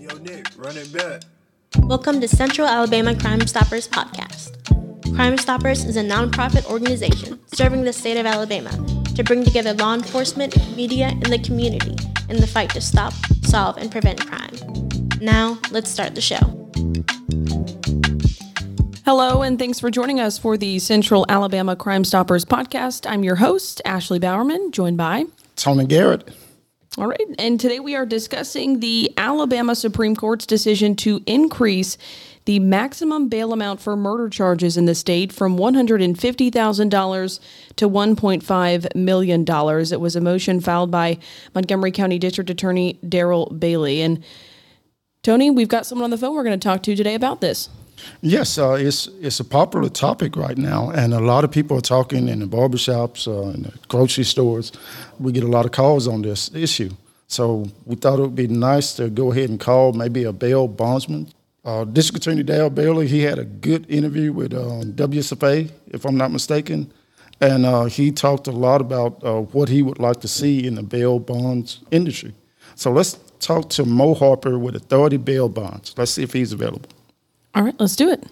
Hey, yo, Nick, run it back. Welcome to Central Alabama Crime Stoppers podcast. Crime Stoppers is a nonprofit organization serving the state of Alabama to bring together law enforcement, media, and the community in the fight to stop, solve, and prevent crime. Now, let's start the show. Hello, and thanks for joining us for the Central Alabama Crime Stoppers podcast. I'm your host, Ashley Bowerman, joined by Tony Garrett. All right, and today we are discussing the Alabama Supreme Court's decision to increase the maximum bail amount for murder charges in the state from $150,000 to $1.5 million. It was a motion filed by Montgomery County District Attorney Daryl Bailey. And Tony, we've got someone on the phone we're going to talk to today about this. Yes, uh, it's it's a popular topic right now, and a lot of people are talking in the barbershops, uh, in the grocery stores. We get a lot of calls on this issue. So we thought it would be nice to go ahead and call maybe a bail bondsman. Uh, District Attorney Daryl Bailey, he had a good interview with uh, WSFA, if I'm not mistaken, and uh, he talked a lot about uh, what he would like to see in the bail bonds industry. So let's talk to Mo Harper with Authority Bail Bonds. Let's see if he's available. All right, let's do it.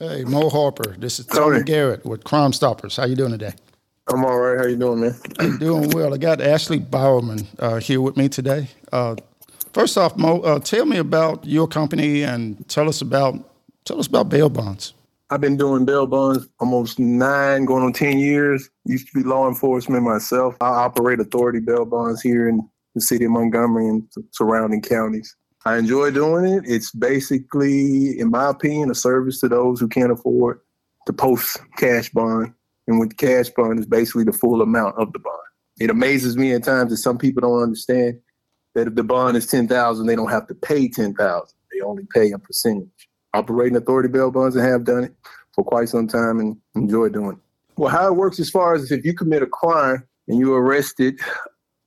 Hey, Mo Harper. This is Tony, Tony. Garrett with Crime Stoppers. How you doing today? I'm all right. How you doing, man? doing well. I got Ashley Bowerman uh, here with me today. Uh, first off, Mo, uh, tell me about your company and tell us about tell us about bail bonds. I've been doing bail bonds almost nine, going on ten years. Used to be law enforcement myself. I operate authority bail bonds here in the city of Montgomery and surrounding counties. I enjoy doing it. It's basically, in my opinion, a service to those who can't afford to post cash bond. And with cash bond is basically the full amount of the bond. It amazes me at times that some people don't understand that if the bond is ten thousand, they don't have to pay ten thousand. They only pay a percentage. Operating authority bail bonds and have done it for quite some time and enjoy doing it. Well, how it works as far as if you commit a crime and you're arrested,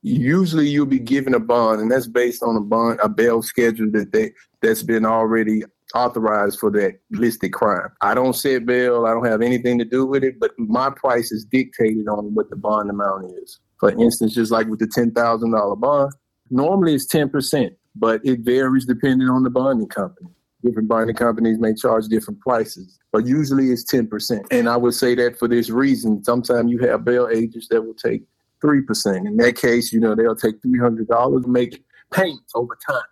usually you'll be given a bond, and that's based on a bond, a bail schedule that they that's been already authorized for that listed crime. I don't set bail, I don't have anything to do with it, but my price is dictated on what the bond amount is. For instance, just like with the ten thousand dollar bond, normally it's ten percent, but it varies depending on the bonding company. Different bonding companies may charge different prices, but usually it's 10%. And I would say that for this reason, sometimes you have bail agents that will take 3%. In that case, you know, they'll take $300 and make payments over time.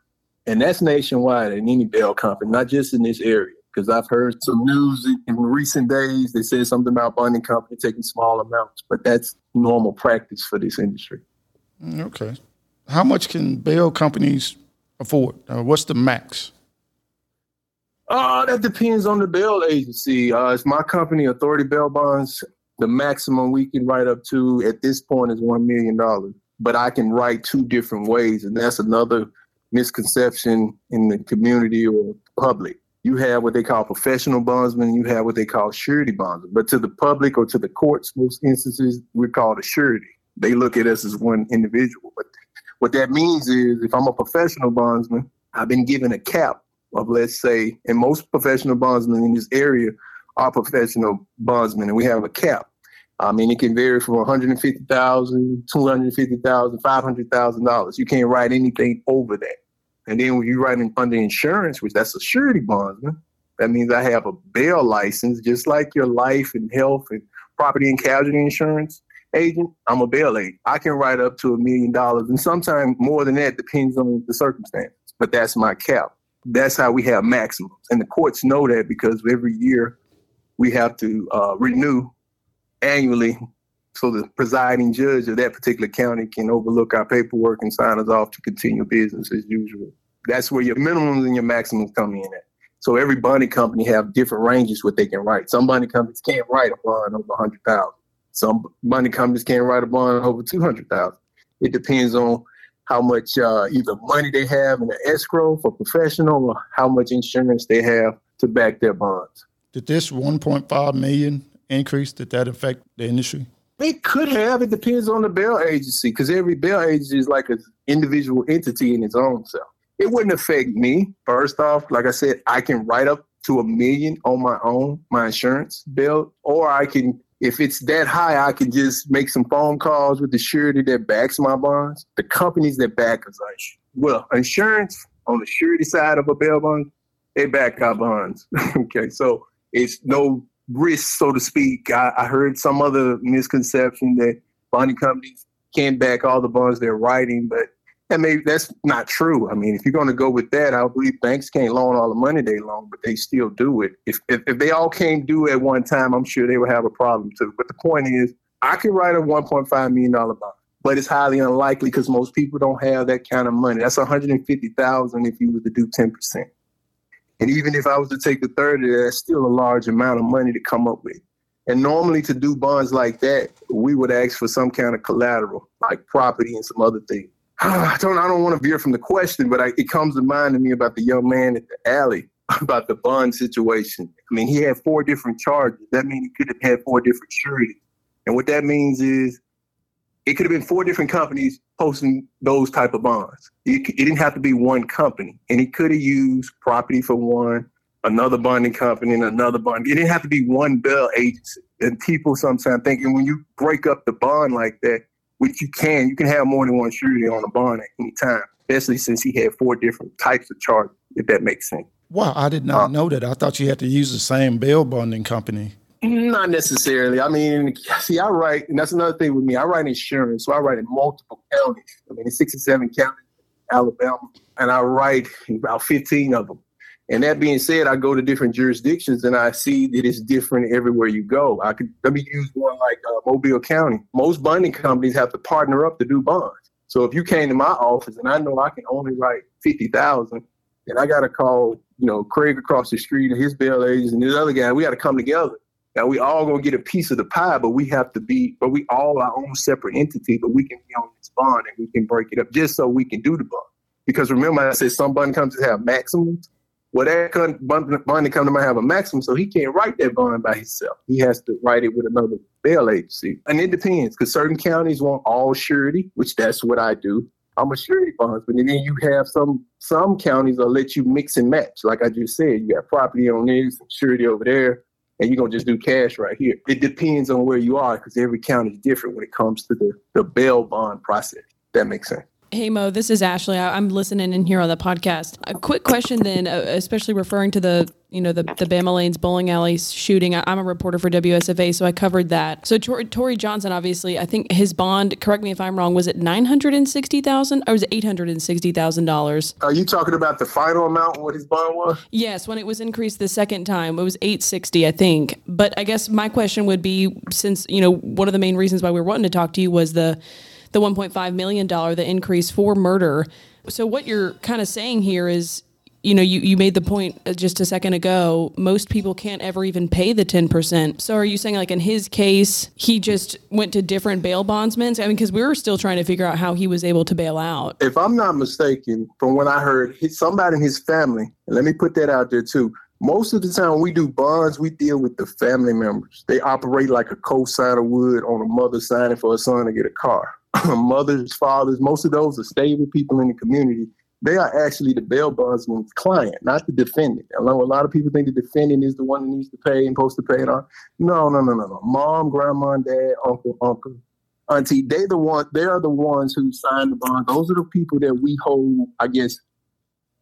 And that's nationwide in any bail company, not just in this area. Because I've heard some news in recent days. They said something about bonding company taking small amounts, but that's normal practice for this industry. Mm, Okay. How much can bail companies afford? Uh, what's the max? Uh, that depends on the bail agency. Uh, it's my company, Authority Bail Bonds. The maximum we can write up to at this point is $1 million. But I can write two different ways, and that's another misconception in the community or public. You have what they call professional bondsmen, you have what they call surety bondsmen. But to the public or to the courts, most instances, we're called a surety. They look at us as one individual. But what that means is if I'm a professional bondsman, I've been given a cap of let's say, and most professional bondsmen in this area are professional bondsmen, and we have a cap. I mean, it can vary from 150,000, 250,000, 500,000 dollars. You can't write anything over that. And then when you write in, under insurance, which that's a surety bondsman, that means I have a bail license, just like your life and health and property and casualty insurance agent. I'm a bail agent. I can write up to a million dollars, and sometimes more than that, depends on the circumstances. But that's my cap that's how we have maximums. And the courts know that because every year we have to uh, renew annually so the presiding judge of that particular county can overlook our paperwork and sign us off to continue business as usual. That's where your minimums and your maximums come in at. So every bonding company have different ranges what they can write. Some bonding companies can't write a bond over 100000 Some bonding companies can't write a bond over 200000 It depends on how much uh, either money they have in the escrow for professional or how much insurance they have to back their bonds. Did this 1.5 million increase, did that affect the industry? It could have. It depends on the bail agency because every bail agency is like an individual entity in its own self. It wouldn't affect me. First off, like I said, I can write up to a million on my own, my insurance bill, or I can if it's that high, I can just make some phone calls with the surety that backs my bonds. The companies that back us, well, insurance on the surety side of a bail bond, they back our bonds. okay, so it's no risk, so to speak. I, I heard some other misconception that bonding companies can't back all the bonds they're writing, but and maybe that's not true. I mean, if you're going to go with that, I believe banks can't loan all the money they loan, but they still do it. If, if, if they all came due at one time, I'm sure they would have a problem too. But the point is, I can write a 1.5 million dollar bond, but it's highly unlikely because most people don't have that kind of money. That's 150,000 if you were to do 10 percent. And even if I was to take the third of that, that's still a large amount of money to come up with. And normally to do bonds like that, we would ask for some kind of collateral, like property and some other things. Ah, I don't, I don't want to veer from the question, but I, it comes to mind to me about the young man at the alley, about the bond situation. I mean, he had four different charges. That means he could have had four different sureties. And what that means is it could have been four different companies posting those type of bonds. It, it didn't have to be one company. And he could have used property for one, another bonding company, and another bond. It didn't have to be one bail agency. And people sometimes thinking when you break up the bond like that, which you can. You can have more than one surety on a bond at any time, especially since he had four different types of charges, if that makes sense. Wow, I did not uh, know that. I thought you had to use the same bail bonding company. Not necessarily. I mean, see, I write, and that's another thing with me. I write insurance, so I write in multiple counties. I mean, in 67 counties, Alabama, and I write about 15 of them. And that being said, I go to different jurisdictions and I see that it's different everywhere you go. I could let me use one like uh, Mobile County. Most bonding companies have to partner up to do bonds. So if you came to my office and I know I can only write fifty thousand, and I got to call you know Craig across the street and his bail agents and this other guy, we got to come together. Now we all gonna get a piece of the pie, but we have to be, but we all our own separate entity, but we can be on this bond and we can break it up just so we can do the bond. Because remember, I said some bond companies have maximums. Well, that bond come to might have a maximum, so he can't write that bond by himself. He has to write it with another bail agency. And it depends, because certain counties want all surety, which that's what I do. I'm a surety bonds, but then you have some some counties will let you mix and match. Like I just said, you got property on this, surety over there, and you're gonna just do cash right here. It depends on where you are, because every county is different when it comes to the the bail bond process. That makes sense. Hey Mo, this is Ashley. I, am listening in here on the podcast. A quick question, then, uh, especially referring to the you know the the Bama Lanes bowling alley shooting. I, am a reporter for WSFA, so I covered that. So Tor- Tory Johnson, obviously, I think his bond. Correct me if I'm wrong. Was it nine hundred and sixty thousand, or was it eight hundred and sixty thousand dollars? Are you talking about the final amount? What his bond was? Yes, when it was increased the second time, it was eight sixty, I think. But I guess my question would be, since you know one of the main reasons why we are wanting to talk to you was the the 1.5 million dollar the increase for murder. So what you're kind of saying here is you know, you, you made the point uh, just a second ago, most people can't ever even pay the 10%. So are you saying, like, in his case, he just went to different bail bondsmen? I mean, because we were still trying to figure out how he was able to bail out. If I'm not mistaken, from what I heard, somebody in his family, let me put that out there too. Most of the time when we do bonds, we deal with the family members. They operate like a co-signer would on a mother signing for a son to get a car. mothers, fathers, most of those are stable people in the community. They are actually the bail bondsman's client, not the defendant. A lot of people think the defendant is the one that needs to pay and supposed to pay it on. No, no, no, no, no. Mom, grandma, dad, uncle, uncle, auntie, they the one. They are the ones who sign the bond. Those are the people that we hold, I guess,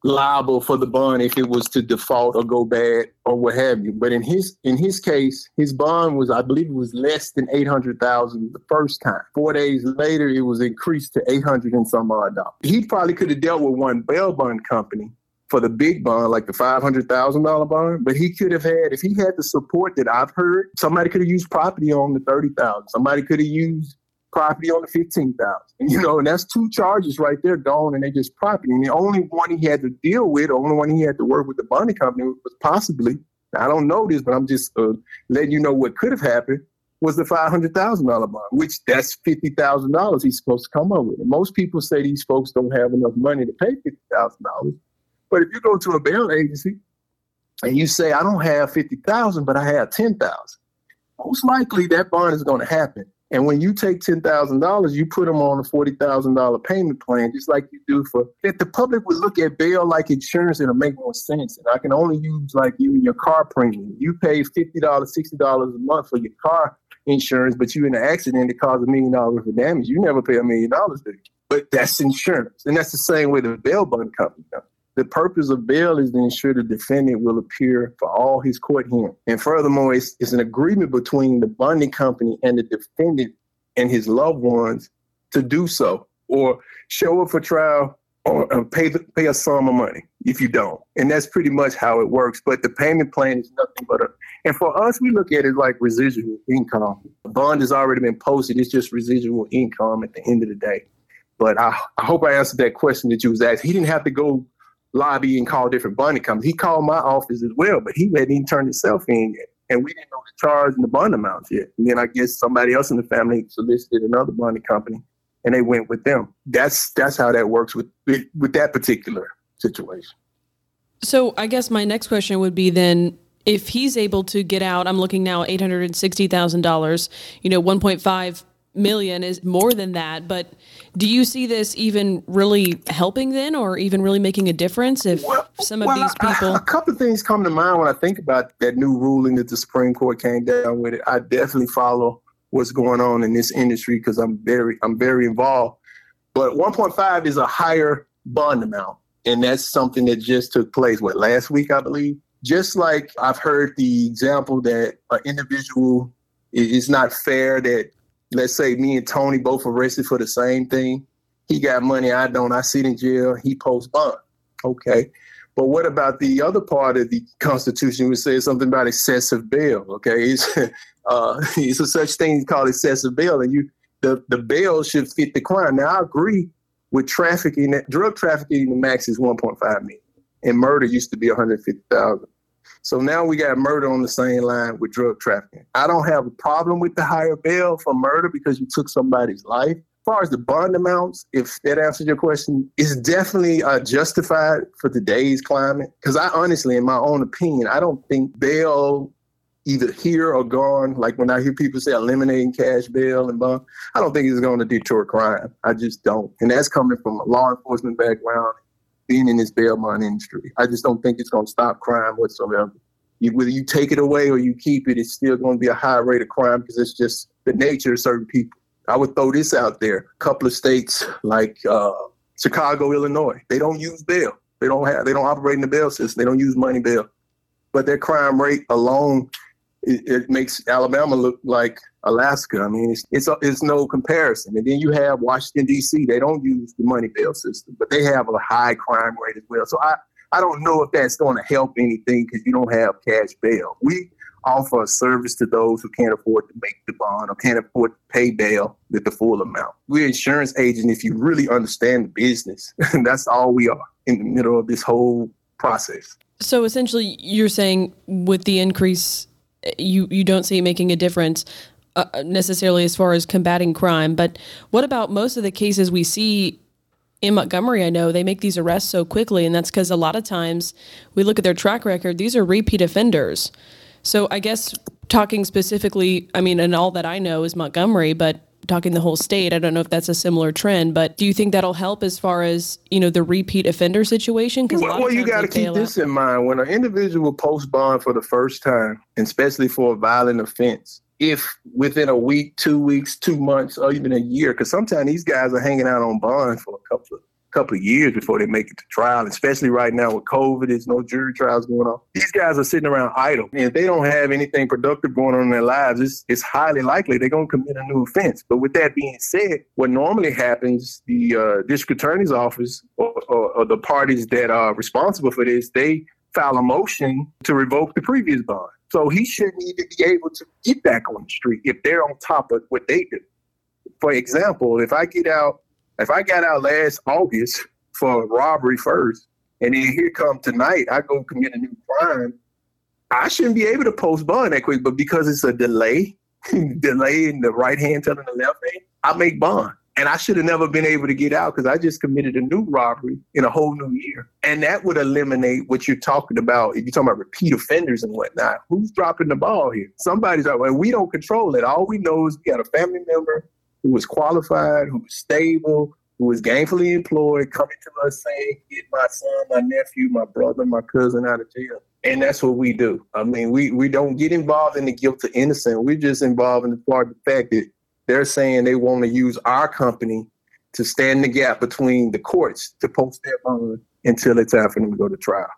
liable for the bond if it was to default or go bad or what have you. But in his in his case, his bond was, I believe, it was less than eight hundred thousand the first time. Four days later, it was increased to eight hundred and some odd dollars. He probably could have dealt with one bail bond company for the big bond, like the five hundred thousand dollar bond. But he could have had, if he had the support that I've heard, somebody could have used property on the thirty thousand. Somebody could have used property on the 15,000. You know, and that's two charges right there gone and they just property. And the only one he had to deal with, the only one he had to work with the bonding company was possibly, I don't know this, but I'm just uh, letting you know what could have happened was the $500,000 bond, which that's $50,000 he's supposed to come up with. And most people say these folks don't have enough money to pay $50,000. But if you go to a bail agency and you say, I don't have 50000 but I have 10000 most likely that bond is going to happen And when you take ten thousand dollars, you put them on a forty thousand dollar payment plan, just like you do for. If the public would look at bail like insurance, it'll make more sense. And I can only use like you and your car premium. You pay fifty dollars, sixty dollars a month for your car insurance, but you in an accident that caused a million dollars for damage. You never pay a million dollars, But that's insurance, and that's the same way the bail bond company does. The purpose of bail is to ensure the defendant will appear for all his court hearing. And furthermore, it's, it's an agreement between the bonding company and the defendant and his loved ones to do so or show up for trial or pay the, pay a sum of money if you don't. And that's pretty much how it works. But the payment plan is nothing but a and for us, we look at it like residual income. The bond has already been posted. It's just residual income at the end of the day. But I, I hope I answered that question that you was asked. He didn't have to go lobby and call different bonding companies. He called my office as well, but he hadn't even turned himself in yet. And we didn't know the charge and the bond amounts yet. And then I guess somebody else in the family solicited another bonding company and they went with them. That's that's how that works with with that particular situation. So I guess my next question would be then if he's able to get out, I'm looking now eight hundred and sixty thousand dollars. You know, one point five million is more than that. But do you see this even really helping then, or even really making a difference if well, some of well, these people? I, a couple of things come to mind when I think about that new ruling that the Supreme Court came down with. It, I definitely follow what's going on in this industry because I'm very, I'm very involved. But 1.5 is a higher bond amount, and that's something that just took place. What last week, I believe. Just like I've heard the example that an individual is not fair that let's say me and Tony both arrested for the same thing. He got money, I don't. I sit in jail. He posts bond. Okay. But what about the other part of the Constitution which says something about excessive bail? Okay, it's, uh, it's a such thing called excessive bail, and you the the bail should fit the crime. Now I agree with trafficking. Drug trafficking, the max is 1.5 million, and murder used to be 150,000. So now we got murder on the same line with drug trafficking. I don't have a problem with the higher bail for murder because you took somebody's life. As far as the bond amounts, if that answers your question, it's definitely uh, justified for today's climate. Because I honestly, in my own opinion, I don't think bail either here or gone. Like when I hear people say eliminating cash bail and bond, I don't think it's going to deter crime. I just don't. And that's coming from a law enforcement background being in this bail bond industry. I just don't think it's going to stop crime whatsoever. You, whether you take it away or you keep it, it's still going to be a high rate of crime because it's just the nature of certain people. I would throw this out there: a couple of states like uh, Chicago, Illinois, they don't use bail. They don't have. They don't operate in the bail system. They don't use money bail, but their crime rate alone it, it, makes Alabama look like Alaska. I mean, it's, it's, it's no comparison. And then you have Washington D.C. They don't use the money bail system, but they have a high crime rate as well. So I I don't know if that's going to help anything because you don't have cash bail. We offer a service to those who can't afford to make the bond or can't afford to pay bail with the full amount. We're insurance agents if you really understand the business. that's all we are in the middle of this whole process. So essentially, you're saying with the increase you you don't see it making a difference uh, necessarily as far as combating crime. But what about most of the cases we see in Montgomery? I know they make these arrests so quickly, and that's because a lot of times we look at their track record; these are repeat offenders. So I guess talking specifically, I mean, and all that I know is Montgomery, but talking the whole state. I don't know if that's a similar trend, but do you think that'll help as far as you know the repeat offender situation? Because well, well you got to keep this out. in mind when an individual posts bond for the first time, especially for a violent offense. If within a week, two weeks, two months, or even a year, because sometimes these guys are hanging out on bond for a couple of couple of years before they make it to trial, especially right now with COVID. There's no jury trials going on. These guys are sitting around idle. And if they don't have anything productive going on in their lives, it's, it's highly likely they're going to commit a new offense. But with that being said, what normally happens, the uh, district attorney's office or, or, or the parties that are responsible for this, they file a motion to revoke the previous bond. So he shouldn't even be able to get back on the street if they're on top of what they do. For example, if I get out if I got out last August for robbery first, and then here come tonight, I go commit a new crime, I shouldn't be able to post bond that quick. But because it's a delay, delay in the right hand telling the left hand, I make bond. And I should have never been able to get out because I just committed a new robbery in a whole new year. And that would eliminate what you're talking about. If you're talking about repeat offenders and whatnot, who's dropping the ball here? Somebody's out. And we don't control it. All we know is we got a family member who was qualified, who was stable, who was gainfully employed, coming to us saying, get my son, my nephew, my brother, my cousin out of jail. And that's what we do. I mean, we, we don't get involved in the guilt to innocent. We're just involved in the part the fact that they're saying they want to use our company to stand the gap between the courts to post their bond until it's time for them to go to trial.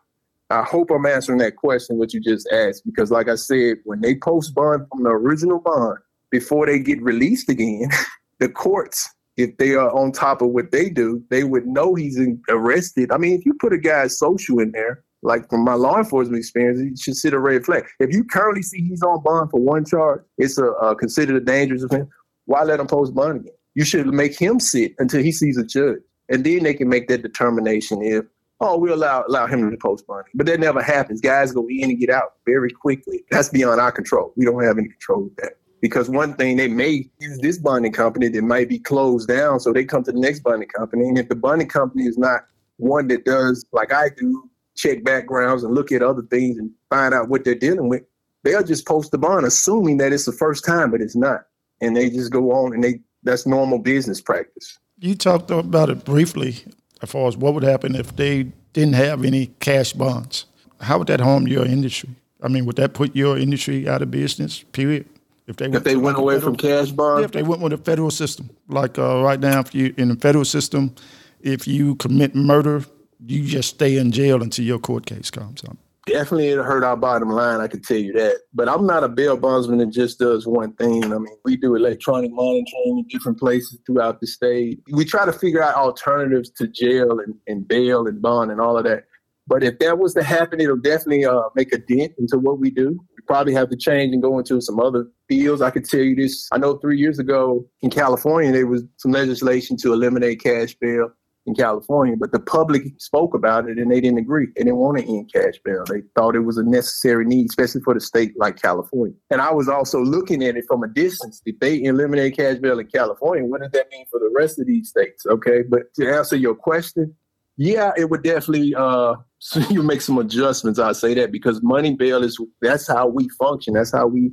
I hope I'm answering that question, what you just asked, because like I said, when they post bond from the original bond, before they get released again, the courts, if they are on top of what they do, they would know he's arrested. I mean, if you put a guy's social in there, like from my law enforcement experience, it should sit a red flag. If you currently see he's on bond for one charge, it's a, a considered a dangerous offense why let him post bond again? You should make him sit until he sees a judge, and then they can make that determination if oh we allow allow him to post bond. But that never happens. Guys go in and get out very quickly. That's beyond our control. We don't have any control of that. Because one thing they may use this bonding company that might be closed down, so they come to the next bonding company. And if the bonding company is not one that does like I do, check backgrounds and look at other things and find out what they're dealing with, they'll just post the bond, assuming that it's the first time, but it's not and they just go on and they that's normal business practice. You talked about it briefly as far as what would happen if they didn't have any cash bonds. How would that harm your industry? I mean, would that put your industry out of business? Period. If they went, if they went away federal, from cash bonds, yeah, if they went with a federal system, like uh, right now, if you in the federal system, if you commit murder, you just stay in jail until your court case comes up definitely it hurt our bottom line. I can tell you that. But I'm not a bail bondsman that just does one thing. I mean, we do electronic monitoring in different places throughout the state. We try to figure out alternatives to jail and, and bail and bond and all of that. But if that was to happen, it'll definitely uh, make a dent into what we do. We probably have to change and go into some other fields. I could tell you this. I know three years ago in California, there was some legislation to eliminate cash bail in California, but the public spoke about it and they didn't agree. They didn't want to end cash bail. They thought it was a necessary need, especially for the state like California. And I was also looking at it from a distance. If they eliminate cash bail in California, what does that mean for the rest of these states? Okay. But to answer your question, yeah, it would definitely uh so you make some adjustments, i say that, because money bail is that's how we function. That's how we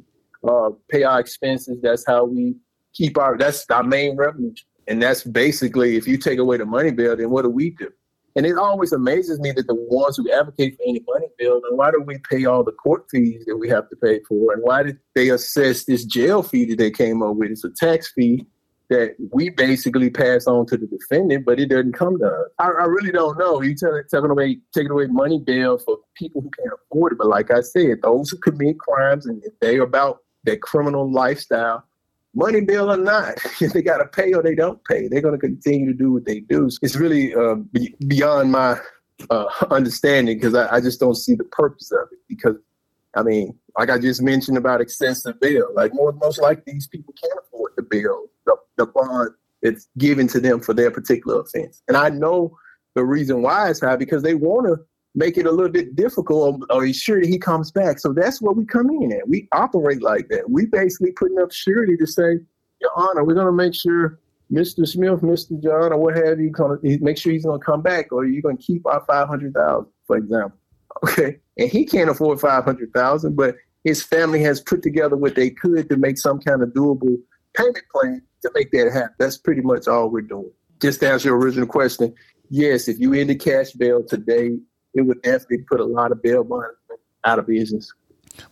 uh pay our expenses. That's how we keep our that's our main revenue and that's basically if you take away the money bail, then what do we do? And it always amazes me that the ones who advocate for any money bail, then why do we pay all the court fees that we have to pay for? And why did they assess this jail fee that they came up with? It's a tax fee that we basically pass on to the defendant, but it doesn't come to us. I, I really don't know. You tell taking away taking away money bail for people who can't afford it. But like I said, those who commit crimes and if they're about their criminal lifestyle, money bill or not, if they got to pay or they don't pay, they're going to continue to do what they do. It's really uh, be- beyond my uh, understanding because I, I, just don't see the purpose of it. Because, I mean, like I just mentioned about excessive bail, like more, most likely these people can't afford the bill, the, the bond that's given to them for their particular offense. And I know the reason why it's high because they want to make it a little bit difficult or he's sure that he comes back. So that's what we come in at. We operate like that. We basically putting up surety to say, Your Honor, we're going to make sure Mr. Smith, Mr. John, or what have you, gonna, make sure he's going to come back or you're going to keep our 500000 for example. Okay. And he can't afford 500000 but his family has put together what they could to make some kind of doable payment plan to make that happen. That's pretty much all we're doing. Just to answer your original question, yes, if you end the cash bail today, it would definitely put a lot of bail bonds out of business.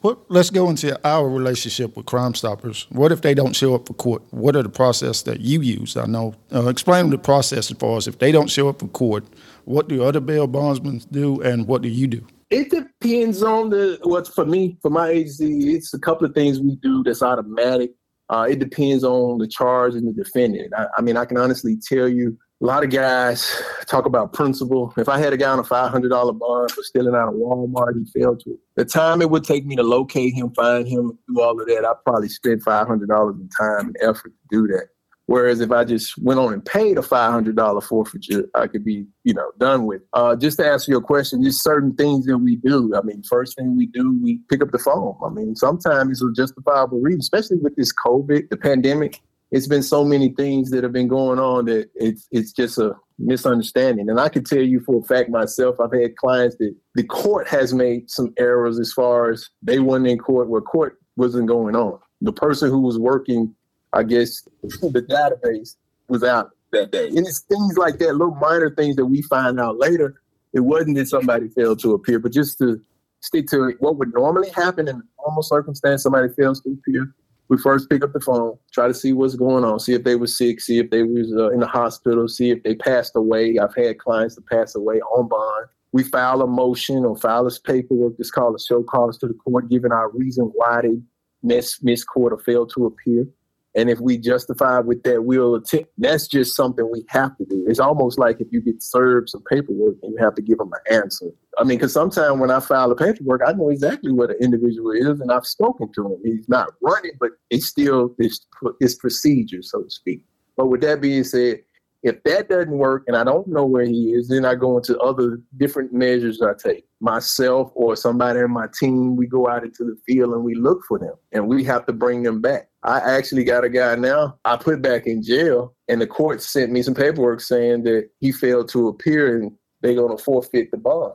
Well, let's go into our relationship with Crime Stoppers. What if they don't show up for court? What are the process that you use? I know. Uh, explain the process as far as if they don't show up for court, what do other bail bondsmen do, and what do you do? It depends on the what's for me for my agency. It's a couple of things we do that's automatic. Uh, it depends on the charge and the defendant. I, I mean, I can honestly tell you a lot of guys talk about principle. If I had a guy on a five hundred dollar bond for stealing out of Walmart, he failed to. The time it would take me to locate him, find him, do all of that, I probably spent five hundred dollars in time and effort to do that. Whereas if I just went on and paid a five hundred dollar forfeiture, I could be, you know, done with. Uh, just to answer your question, there's certain things that we do. I mean, first thing we do, we pick up the phone. I mean, sometimes it's a justifiable reason, especially with this COVID, the pandemic it's been so many things that have been going on that it's it's just a misunderstanding. And I can tell you for a fact myself, I've had clients that the court has made some errors as far as they went in court where court wasn't going on. The person who was working, I guess, the database was out that day. And it's things like that, little minor things that we find out later. It wasn't that somebody failed to appear, but just to stick to what would normally happen in normal circumstance, somebody fails to appear. We first pick up the phone, try to see what's going on, see if they were sick, see if they was uh, in the hospital, see if they passed away. I've had clients that pass away on bond. We file a motion or file this paperwork. It's called a show cause to the court, giving our reason why they miss miss court or failed to appear. And if we justify with that, we'll attempt. That's just something we have to do. It's almost like if you get served some paperwork and you have to give them an answer. I mean, because sometimes when I file the paperwork, I know exactly what an individual is, and I've spoken to him. He's not running, but it's still it's, it's procedure, so to speak. But with that being said, if that doesn't work and I don't know where he is, then I go into other different measures I take. Myself or somebody in my team, we go out into the field and we look for them and we have to bring them back. I actually got a guy now I put back in jail and the court sent me some paperwork saying that he failed to appear and they're going to forfeit the bond.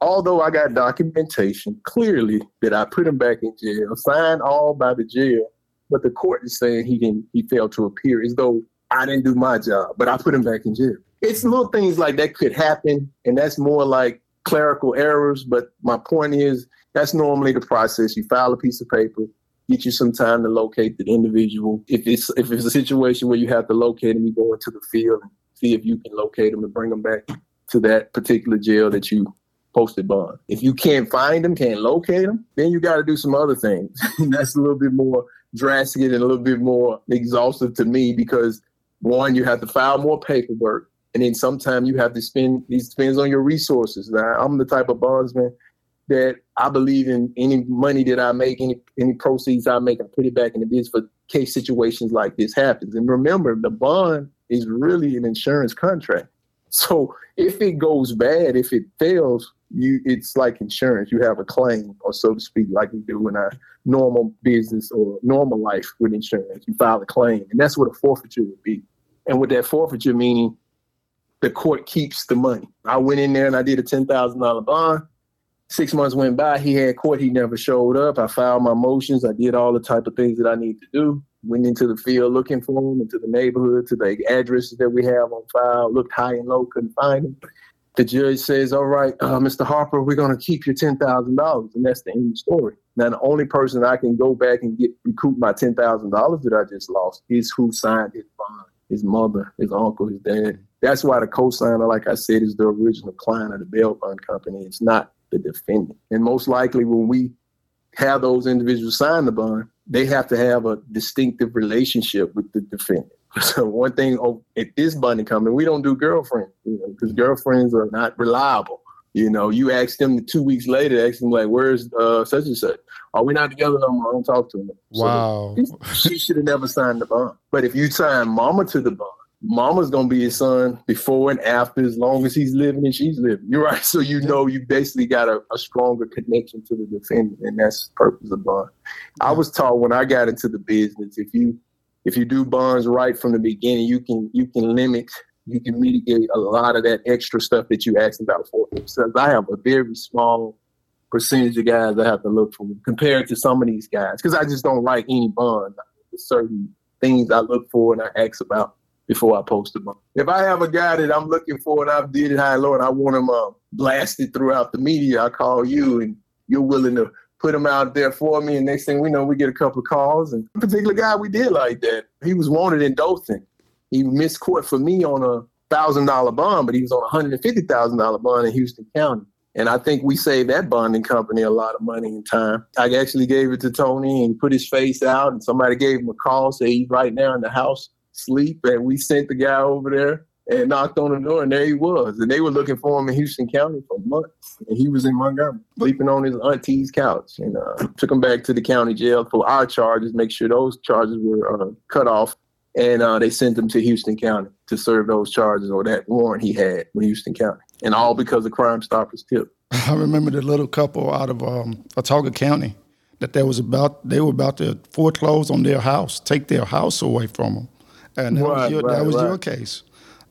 Although I got documentation clearly that I put him back in jail, signed all by the jail, but the court is saying he didn't, he failed to appear as though I didn't do my job, but I put him back in jail. It's little things like that could happen, and that's more like clerical errors. But my point is, that's normally the process. You file a piece of paper, get you some time to locate the individual. If it's if it's a situation where you have to locate them, you go into the field and see if you can locate them and bring them back to that particular jail that you posted bond. If you can't find them, can't locate them, then you got to do some other things. that's a little bit more drastic and a little bit more exhaustive to me because one, you have to file more paperwork, and then sometimes you have to spend. These depends on your resources. Now, I'm the type of bondsman that I believe in any money that I make, any any proceeds I make, I put it back in the business for case situations like this happens. And remember, the bond is really an insurance contract. So if it goes bad, if it fails, you it's like insurance. You have a claim, or so to speak, like we do in our normal business or normal life with insurance. You file a claim, and that's what a forfeiture would be. And with that forfeiture, meaning the court keeps the money. I went in there and I did a ten thousand dollar bond. Six months went by. He had court. He never showed up. I filed my motions. I did all the type of things that I need to do. Went into the field looking for him, into the neighborhood, to the addresses that we have on file. Looked high and low, couldn't find him. The judge says, "All right, uh, Mr. Harper, we're going to keep your ten thousand dollars," and that's the end of the story. Now, the only person I can go back and get recoup my ten thousand dollars that I just lost is who signed his bond his mother, his uncle, his dad. That's why the co-signer, like I said, is the original client of the bail bond company. It's not the defendant. And most likely when we have those individuals sign the bond, they have to have a distinctive relationship with the defendant. So one thing oh, at this bonding company, we don't do girlfriends, you know, because girlfriends are not reliable. You know, you ask them two weeks later, ask them like, "Where's uh, such and such?" Are we not together no more? I don't talk to them. Wow. So she should have never signed the bond. But if you sign Mama to the bond, Mama's gonna be his son before and after, as long as he's living and she's living. You're right. So you know you basically got a, a stronger connection to the defendant, and that's the purpose of bond. I was taught when I got into the business, if you if you do bonds right from the beginning, you can you can limit you can mitigate a lot of that extra stuff that you asked about for themselves. I have a very small percentage of guys I have to look for compared to some of these guys because I just don't like any bond. There's certain things I look for and I ask about before I post bond. If I have a guy that I'm looking for and I've did it high and low and I want him uh, blasted throughout the media, I call you and you're willing to put him out there for me. And next thing we know, we get a couple of calls. And a particular guy we did like that, he was wanted in Dothan he missed court for me on a thousand dollar bond, but he was on a hundred and fifty thousand dollar bond in Houston County. And I think we saved that bonding company a lot of money and time. I actually gave it to Tony and put his face out, and somebody gave him a call, say he's right now in the house, sleep. And we sent the guy over there and knocked on the door, and there he was. And they were looking for him in Houston County for months. And he was in Montgomery, sleeping on his auntie's couch. And uh, took him back to the county jail for our charges, make sure those charges were uh, cut off and uh, they sent him to Houston County to serve those charges or that warrant he had with Houston County, and all because of Crime Stoppers tip. I remember the little couple out of um, Autauga County that they was about they were about to foreclose on their house, take their house away from them. And that Right, was your, right, that was your case.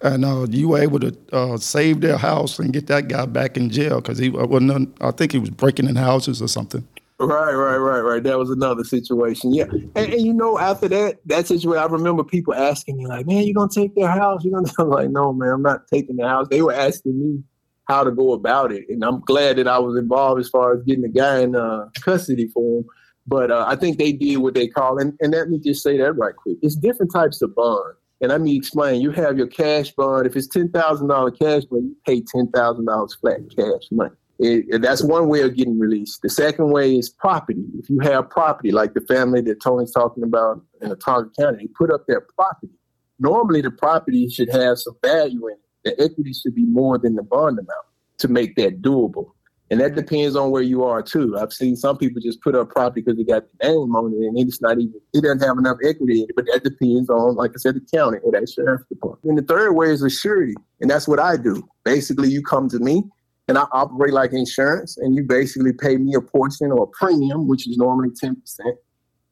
And uh, you were able to uh, save their house and get that guy back in jail because he uh, wasn't. I think he was breaking in houses or something. Right, right, right, right. That was another situation. Yeah, and, and you know, after that, that situation, I remember people asking me like, "Man, you gonna take their house?" You gonna? I'm like, "No, man, I'm not taking the house." They were asking me how to go about it, and I'm glad that I was involved as far as getting the guy in uh, custody for him. But uh, I think they did what they call, and, and let me just say that right quick. It's different types of bond. And let me explain. You have your cash bond. If it's ten thousand dollar cash bond, you pay ten thousand dollars flat cash money. It- that's one way of getting released. The second way is property. If you have property, like the family that Tony's talking about in Autauga County, they put up their property. Normally, the property should have some value in it. The equity should be more than the bond amount to make that doable. And that depends on where you are too. I've seen some people just put up property because they got the name on it, and it's not even it doesn't have enough equity in it. But that depends on, like I said, the county or that sheriff's department. And the third way is a surety, and that's what I do. Basically, you come to me, and I operate like insurance, and you basically pay me a portion or a premium, which is normally ten percent.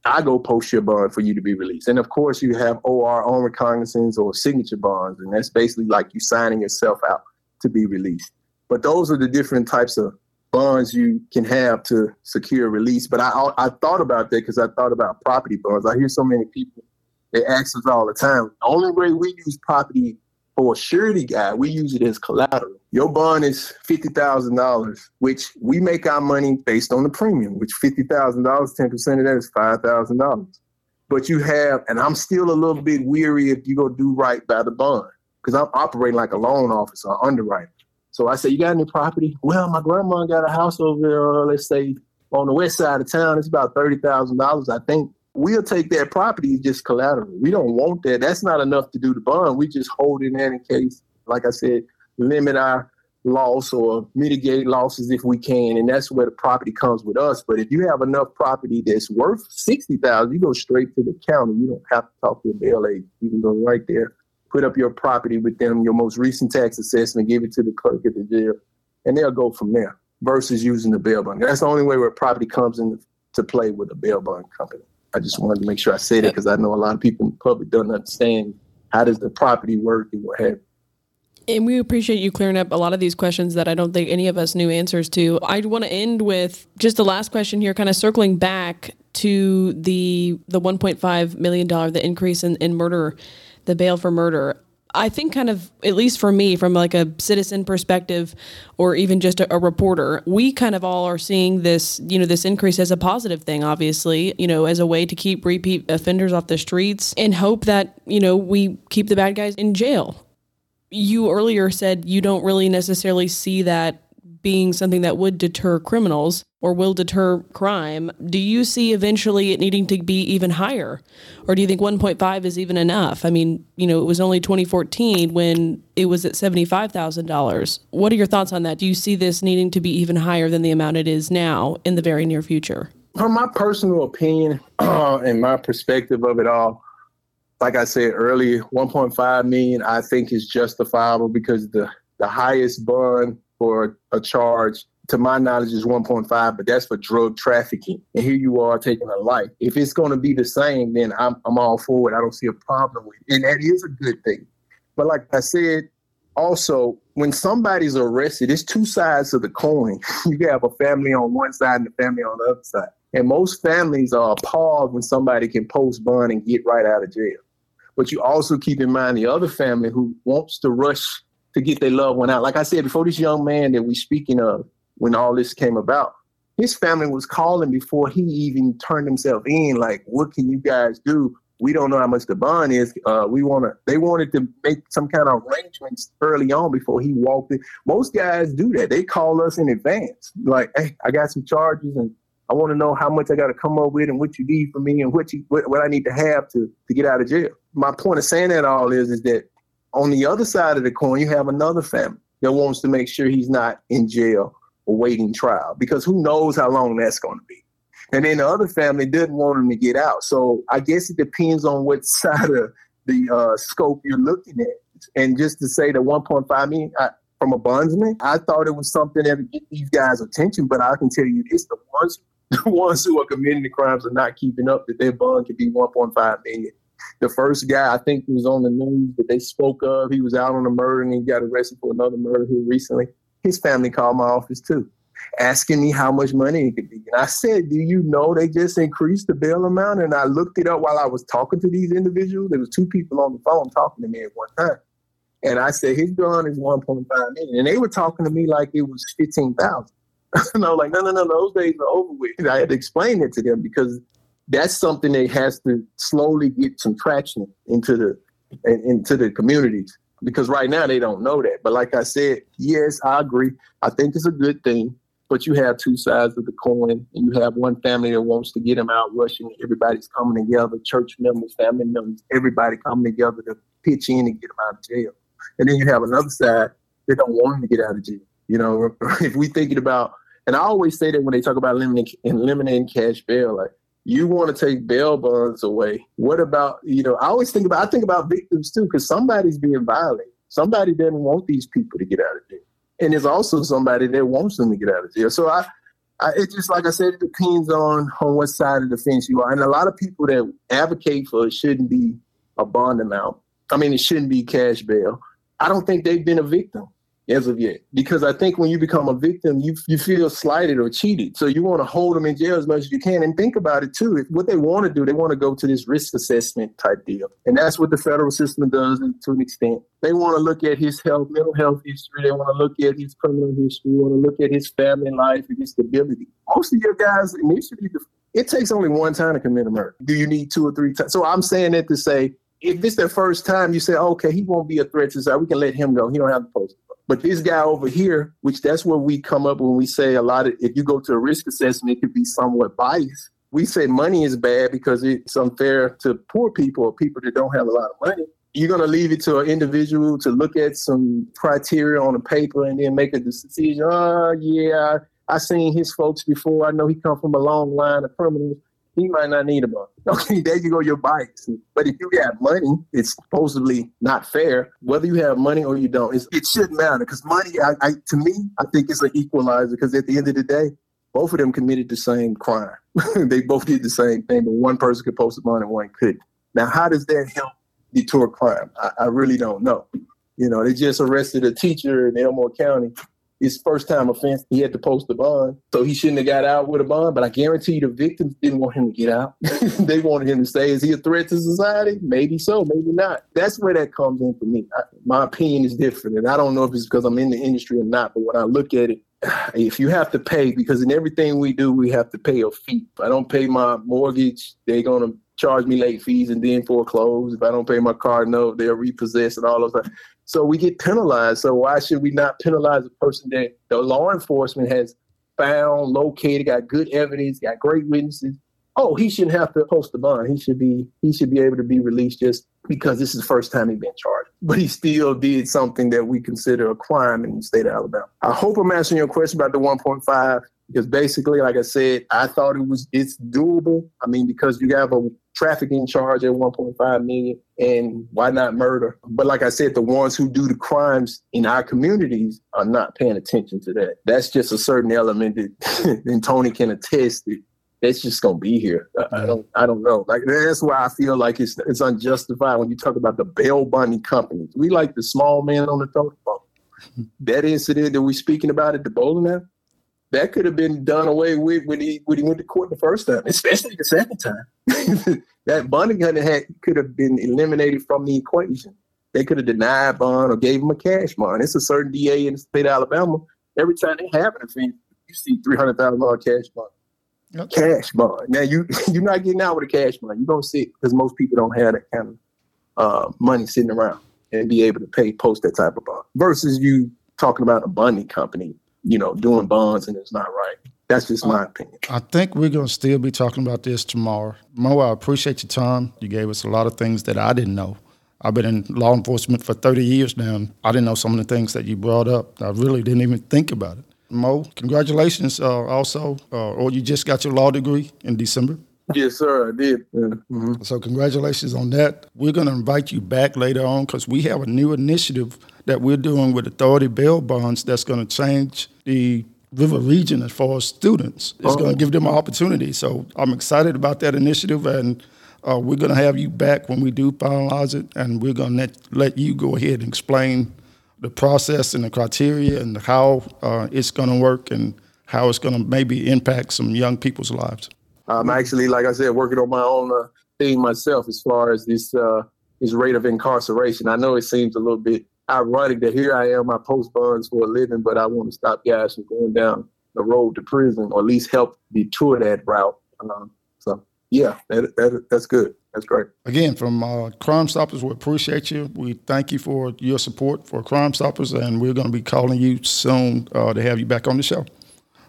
I go post your bond for you to be released. And of course, you have OR, on recognizance, or signature bonds, and that's basically like you signing yourself out to be released. But those are the different types of bonds you can have to secure release. But I I thought about that because I thought about property bonds. I hear so many people they ask us all the time. The only way we use property for a surety guy, we use it as collateral. Your bond is fifty thousand dollars, which we make our money based on the premium. Which fifty thousand dollars, ten percent of that is five thousand dollars. But you have, and I'm still a little bit weary if you go do right by the bond because I'm operating like a loan officer, or underwriter. So I said, you got any property? Well, my grandma got a house over there, uh, let's say on the west side of town. It's about thirty thousand dollars. I think we'll take that property just collateral. We don't want that. That's not enough to do the bond. We just hold it in case, like I said, limit our loss or mitigate losses if we can. And that's where the property comes with us. But if you have enough property that's worth sixty thousand, you go straight to the county. You don't have to talk to a bail agent. You can go right there put up your property with them, your most recent tax assessment, give it to the clerk at the jail, and they'll go from there versus using the bail bond. That's the only way where property comes into to play with a bail bond company. I just wanted to make sure I said it because I know a lot of people in the public don't understand how does the property work and what have. And we appreciate you clearing up a lot of these questions that I don't think any of us knew answers to. I want to end with just the last question here, kind of circling back to the the 1.5 million dollar, the increase in, in murder, the bail for murder. I think kind of at least for me, from like a citizen perspective, or even just a, a reporter, we kind of all are seeing this, you know, this increase as a positive thing. Obviously, you know, as a way to keep repeat offenders off the streets and hope that you know we keep the bad guys in jail you earlier said you don't really necessarily see that being something that would deter criminals or will deter crime. Do you see eventually it needing to be even higher? Or do you think 1.5 is even enough? I mean, you know, it was only 2014 when it was at $75,000. What are your thoughts on that? Do you see this needing to be even higher than the amount it is now in the very near future? From my personal opinion uh, and my perspective of it all, like I said earlier, 1.5 million I think is justifiable because the the highest bond for a charge, to my knowledge, is 1.5, but that's for drug trafficking. And here you are taking a life. If it's going to be the same, then I'm I'm all for it. I don't see a problem with it, and that is a good thing. But like I said, also when somebody's arrested, it's two sides of the coin. You have a family on one side and a family on the other side. And most families are appalled when somebody can post bond and get right out of jail. But you also keep in mind the other family who wants to rush to get their loved one out. Like I said before, this young man that we're speaking of, when all this came about, his family was calling before he even turned himself in. Like, what can you guys do? We don't know how much the bond is. Uh, we want to. They wanted to make some kind of arrangements early on before he walked in. Most guys do that. They call us in advance. Like, hey, I got some charges and I want to know how much I got to come up with and what you need from me and what you what, what I need to have to to get out of jail. My point of saying that all is is that on the other side of the coin, you have another family that wants to make sure he's not in jail awaiting trial because who knows how long that's going to be. And then the other family didn't want him to get out. So I guess it depends on what side of the uh, scope you're looking at. And just to say that 1.5 million I, from a bondsman, I thought it was something that would get these guys' attention. But I can tell you this: the ones the ones who are committing the crimes are not keeping up. That their bond could be 1.5 million the first guy I think was on the news that they spoke of. He was out on a murder and he got arrested for another murder here recently. His family called my office too, asking me how much money it could be. And I said, "Do you know they just increased the bail amount?" And I looked it up while I was talking to these individuals. There was two people on the phone talking to me at one time. And I said, his bond is 1.5 million. And they were talking to me like it was 15,000. and I was like, no, no, no, those days are over with. I had to explain it to them because that's something that has to slowly get some traction into the into the communities because right now they don't know that. But like I said, yes, I agree. I think it's a good thing. But you have two sides of the coin, and you have one family that wants to get them out rushing. Everybody's coming together, church members, family members, everybody coming together to pitch in and get them out of jail. And then you have another side that don't want them to get out of jail. You know, if we thinking about, and I always say that when they talk about eliminating, eliminating cash bail, like you want to take bail bonds away. What about, you know, I always think about, I think about victims too, because somebody's being violated. Somebody doesn't want these people to get out of jail. And there's also somebody that wants them to get out of jail. So I, I it's just like I said, it depends on on what side of the fence you are. And a lot of people that advocate for it shouldn't be a bond amount. I mean, it shouldn't be cash bail. I don't think they've been a victim as of yet. Because I think when you become a victim, you you feel slighted or cheated. So you want to hold them in jail as much as you can. And think about it too. If what they want to do, they want to go to this risk assessment type deal. And that's what the federal system does to an extent. They want to look at his health, mental health history. They want to look at his criminal history. They want to look at his family life and his stability. Most of your guys initially, it takes only one time to commit a murder. Do you need two or three times? So I'm saying that to say, if it's their first time, you say, okay, he won't be a threat to society. We can let him go. He don't have to post. But this guy over here, which that's where we come up when we say a lot of, if you go to a risk assessment, it could be somewhat biased. We say money is bad because it's unfair to poor people or people that don't have a lot of money. You're going to leave it to an individual to look at some criteria on a paper and then make a decision. Oh, yeah, I seen his folks before. I know he come from a long line of criminals he might not need a bond. Okay, there you go, your bikes. But if you have money, it's supposedly not fair. Whether you have money or you don't, it shouldn't matter because money, I, I, to me, I think it's an equalizer because at the end of the day, both of them committed the same crime. they both did the same thing, but one person could post a bond and one couldn't. Now, how does that help deter crime? I, I really don't know. You know, they just arrested a teacher in Elmore County his first time offense, he had to post a bond. So he shouldn't have got out with a bond. But I guarantee the victims didn't want him to get out. they wanted him to stay. Is he a threat to society? Maybe so, maybe not. That's where that comes in for me. I, my opinion is different. And I don't know if it's because I'm in the industry or not, but when I look at it, if you have to pay, because in everything we do, we have to pay a fee. If I don't pay my mortgage, they're going to charge me late fees and then foreclose. If I don't pay my car note, they'll repossess and all of that. So we get penalized. So why should we not penalize a person that the law enforcement has found, located, got good evidence, got great witnesses? Oh, he shouldn't have to post a bond. He should be he should be able to be released just because this is the first time he's been charged. But he still did something that we consider a crime in the state of Alabama. I hope I'm answering your question about the 1.5 because basically, like I said, I thought it was it's doable. I mean, because you have a trafficking charge at 1.5 million and why not murder but like i said the ones who do the crimes in our communities are not paying attention to that that's just a certain element that and tony can attest that it's just gonna be here. I don't I don't know. Like that's why I feel like it's it's unjustified when you talk about the bail bonding companies. We like the small man on the totem pole. that incident that we're speaking about at the bowling alley, that could have been done away with when he when he went to court the first time, especially the second time. that bonding had could have been eliminated from the equation. They could have denied bond or gave him a cash bond. It's a certain DA in the state of Alabama. Every time they have an offense, you see three hundred thousand dollar cash bond. Cash bond. Now you you're not getting out with a cash bond. You're gonna sit because most people don't have that kind of uh, money sitting around and be able to pay post that type of bond. Versus you talking about a bonding company you know, doing bonds and it's not right. That's just my opinion. I think we're going to still be talking about this tomorrow. Mo, I appreciate your time. You gave us a lot of things that I didn't know. I've been in law enforcement for 30 years now, and I didn't know some of the things that you brought up. I really didn't even think about it. Mo, congratulations uh, also. Uh, or you just got your law degree in December? Yes, sir, I did. Yeah. Mm-hmm. So, congratulations on that. We're going to invite you back later on because we have a new initiative that we're doing with Authority Bail Bonds that's going to change the River region as far as students. It's oh. going to give them an opportunity. So, I'm excited about that initiative and Uh, we're going to have you back when we do finalize it, and we're going to let, let you go ahead and explain the process and the criteria and how uh, it's going to work and how it's going to maybe impact some young people's lives. I'm actually, like I said, working on my own uh, thing myself as far as this uh, this rate of incarceration. I know it seems a little bit ironic that here I am, I post bonds for a living, but I want to stop guys from going down the road to prison or at least help detour that route. Um, so, yeah, that, that, that's good. That's great. Again, from uh, Crime Stoppers, we appreciate you. We thank you for your support for Crime Stoppers, and we're going to be calling you soon uh, to have you back on the show.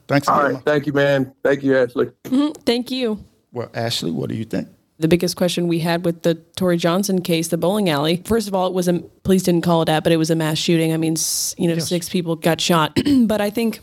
Thanks. All right. Thank you, man. Thank you, Ashley. Mm-hmm. Thank you. Well, Ashley, what do you think? The biggest question we had with the Tory Johnson case, the bowling alley. First of all, it was a police didn't call it that, but it was a mass shooting. I mean, you know, yes. six people got shot. but I think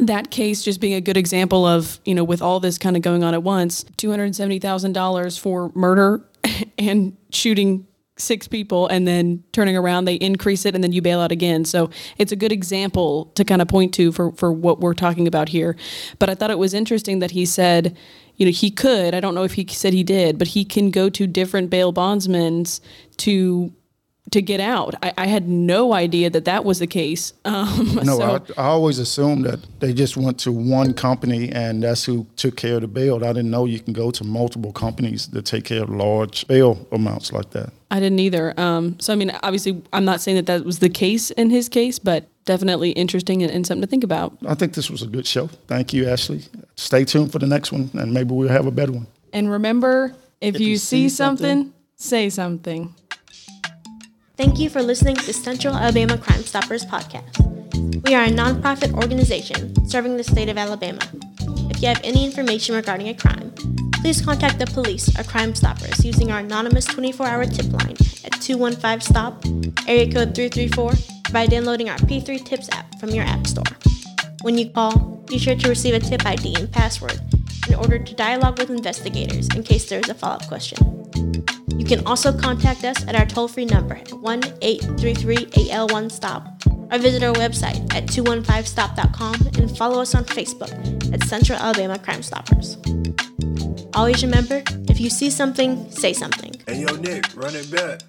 that case just being a good example of, you know, with all this kind of going on at once, $270,000 for murder and shooting six people and then turning around they increase it and then you bail out again so it's a good example to kind of point to for for what we're talking about here but i thought it was interesting that he said you know he could i don't know if he said he did but he can go to different bail bondsmen to to get out. I, I, had no idea that that was the case. Um, no, so. I, I, always assumed that they just went to one company and that's who took care of the bail. I didn't know you can go to multiple companies that take care of large bail amounts like that. I didn't either. Um, so, I mean, obviously, I'm not saying that that was the case in his case, but definitely interesting and, and something to think about. I think this was a good show. Thank you, Ashley. Stay tuned for the next one, and maybe we'll have a better one. And remember, if, if you, you, see, something, something, say something. Thank you for listening to Central Alabama Crime Stoppers podcast. We are a nonprofit organization serving the state of Alabama. If you have any information regarding a crime, please contact the police or Crime Stoppers using our anonymous 24 hour tip line at 215 STOP, area code 334, by downloading our P3 Tips app from your App Store. When you call, be sure to receive a tip ID and password in order to dialogue with investigators in case there is a follow up question. You can also contact us at our toll free number at 1 833 AL1 STOP or visit our website at 215stop.com and follow us on Facebook at Central Alabama Crime Stoppers. Always remember if you see something, say something. Hey, yo, Nick, run it back.